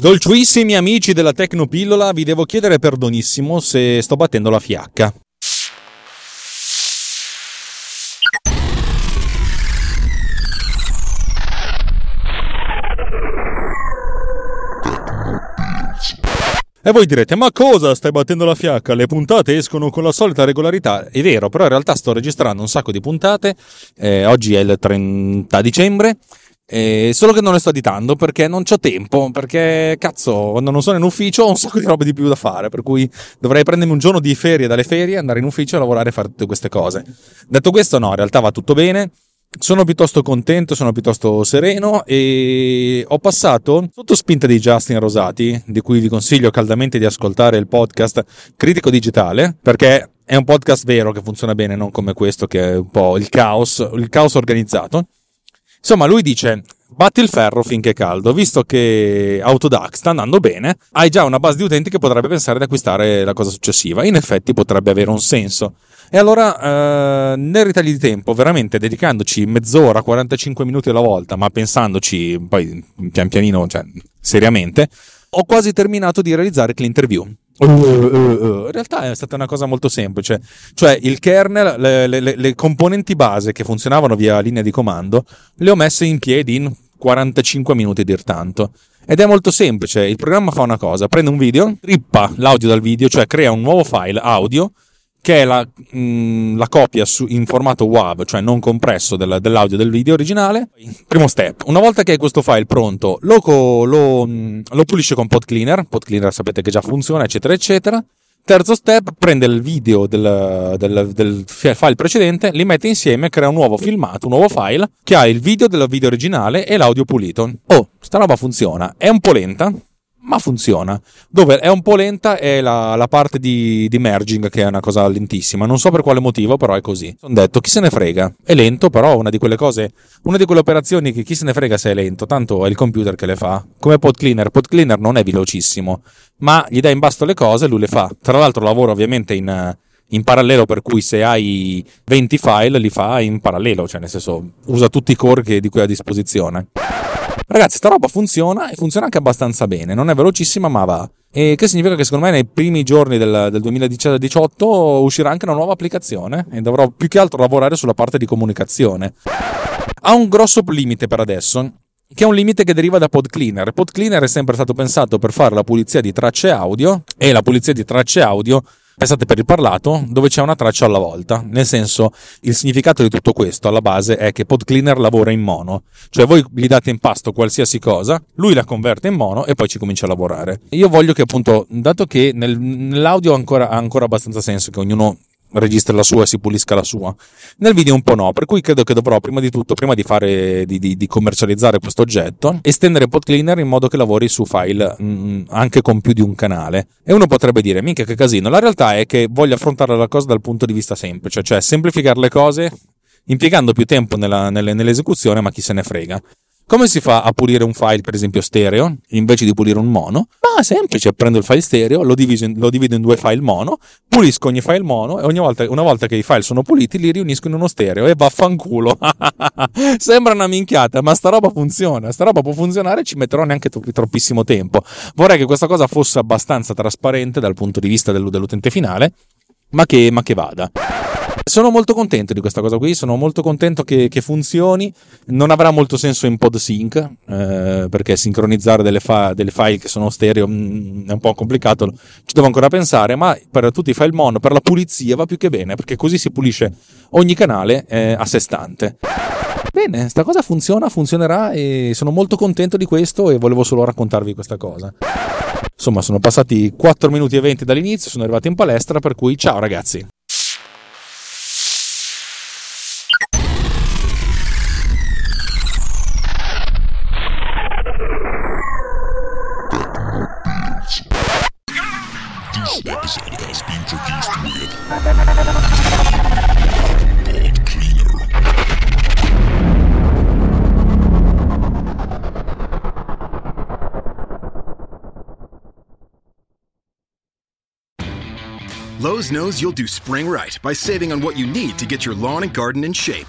Dolcissimi amici della Tecnopillola, vi devo chiedere perdonissimo se sto battendo la fiacca. E voi direte, ma cosa stai battendo la fiacca? Le puntate escono con la solita regolarità. È vero, però in realtà sto registrando un sacco di puntate. Eh, oggi è il 30 dicembre. Eh, solo che non le sto editando perché non ho tempo. Perché cazzo, quando non sono in ufficio ho un sacco di roba di più da fare. Per cui dovrei prendermi un giorno di ferie dalle ferie, andare in ufficio a lavorare e fare tutte queste cose. Detto questo, no, in realtà va tutto bene. Sono piuttosto contento, sono piuttosto sereno e ho passato, sotto spinta di Justin Rosati, di cui vi consiglio caldamente di ascoltare il podcast Critico Digitale, perché è un podcast vero che funziona bene, non come questo che è un po' il caos, il caos organizzato. Insomma, lui dice, batti il ferro finché è caldo, visto che Autodax sta andando bene, hai già una base di utenti che potrebbe pensare di acquistare la cosa successiva. In effetti potrebbe avere un senso. E allora, eh, nel ritaglio di tempo, veramente dedicandoci mezz'ora, 45 minuti alla volta, ma pensandoci poi pian pianino, cioè seriamente, ho quasi terminato di realizzare l'interview. Uh, uh, uh. In realtà è stata una cosa molto semplice, cioè il kernel, le, le, le componenti base che funzionavano via linea di comando, le ho messe in piedi in 45 minuti dir tanto. Ed è molto semplice, il programma fa una cosa, prende un video, rippa l'audio dal video, cioè crea un nuovo file audio che è la, mh, la copia su, in formato WAV, cioè non compresso del, dell'audio del video originale. Primo step, una volta che hai questo file pronto, lo, lo, lo pulisce con PodCleaner, PodCleaner sapete che già funziona, eccetera, eccetera. Terzo step, prende il video del, del, del, file precedente, li mette insieme, crea un nuovo filmato, un nuovo file che ha il video del video originale e l'audio pulito. Oh, sta roba funziona. È un po' lenta, ma funziona. Dove è un po' lenta è la, la parte di, di, merging, che è una cosa lentissima. Non so per quale motivo, però è così. Ho detto, chi se ne frega? È lento, però una di quelle cose, una di quelle operazioni che chi se ne frega se è lento, tanto è il computer che le fa. Come PodCleaner. PodCleaner non è velocissimo, ma gli dai in basto le cose e lui le fa. Tra l'altro lavora ovviamente in in parallelo, per cui se hai 20 file li fa in parallelo, cioè nel senso usa tutti i core di cui ha a disposizione. Ragazzi, sta roba funziona e funziona anche abbastanza bene. Non è velocissima, ma va. E che significa che secondo me nei primi giorni del, del 2018 uscirà anche una nuova applicazione e dovrò più che altro lavorare sulla parte di comunicazione. Ha un grosso limite per adesso, che è un limite che deriva da PodCleaner. PodCleaner è sempre stato pensato per fare la pulizia di tracce audio e la pulizia di tracce audio pensate per il parlato, dove c'è una traccia alla volta. Nel senso, il significato di tutto questo alla base è che PodCleaner lavora in mono, cioè voi gli date in pasto qualsiasi cosa, lui la converte in mono e poi ci comincia a lavorare. Io voglio che appunto, dato che nel, nell'audio ancora, ha ancora abbastanza senso che ognuno registri la sua e si pulisca la sua. Nel video un po' no, per cui credo che dovrò prima di tutto, prima di, fare, di, di, di commercializzare questo oggetto, estendere PodCleaner in modo che lavori su file mh, mm, anche con più di un canale. E uno potrebbe dire, minchia che casino, la realtà è che voglio affrontare la cosa dal punto di vista semplice, cioè semplificare le cose impiegando più tempo nella, nelle, nell'esecuzione, ma chi se ne frega. Come si fa a pulire un file, per esempio stereo, invece di pulire un mono? Ma semplice, prendo il file stereo, lo, in, lo divido in due file mono, pulisco ogni file mono e ogni volta, una volta che i file sono puliti li riunisco in uno stereo e vaffanculo. Sembra una minchiata, ma sta roba funziona. Sta roba può funzionare e ci metterò neanche troppissimo tempo. Vorrei che questa cosa fosse abbastanza trasparente dal punto di vista dell'utente finale, ma che, ma che vada. Sono molto contento di questa cosa qui, sono molto contento che, che funzioni. Non avrà molto senso in PodSync, eh, perché sincronizzare delle, fa- delle, file che sono stereo mh, mm, è un po' complicato, ci devo ancora pensare, ma per tutti i file mono, per la pulizia va più che bene, perché così si pulisce ogni canale eh, a sé stante. Bene, sta cosa funziona, funzionerà e sono molto contento di questo e volevo solo raccontarvi questa cosa. Insomma, sono passati 4 minuti e 20 dall'inizio, sono arrivato in palestra, per cui ciao ragazzi. Lowe's knows you'll do spring right by saving on what you need to get your lawn and garden in shape.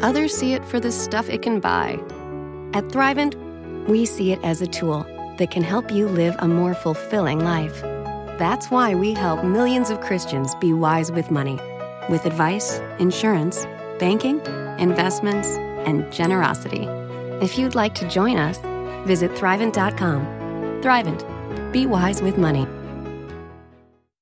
Others see it for the stuff it can buy. At Thrivent, we see it as a tool that can help you live a more fulfilling life. That's why we help millions of Christians be wise with money with advice, insurance, banking, investments, and generosity. If you'd like to join us, visit Thrivent.com. Thrivent, be wise with money.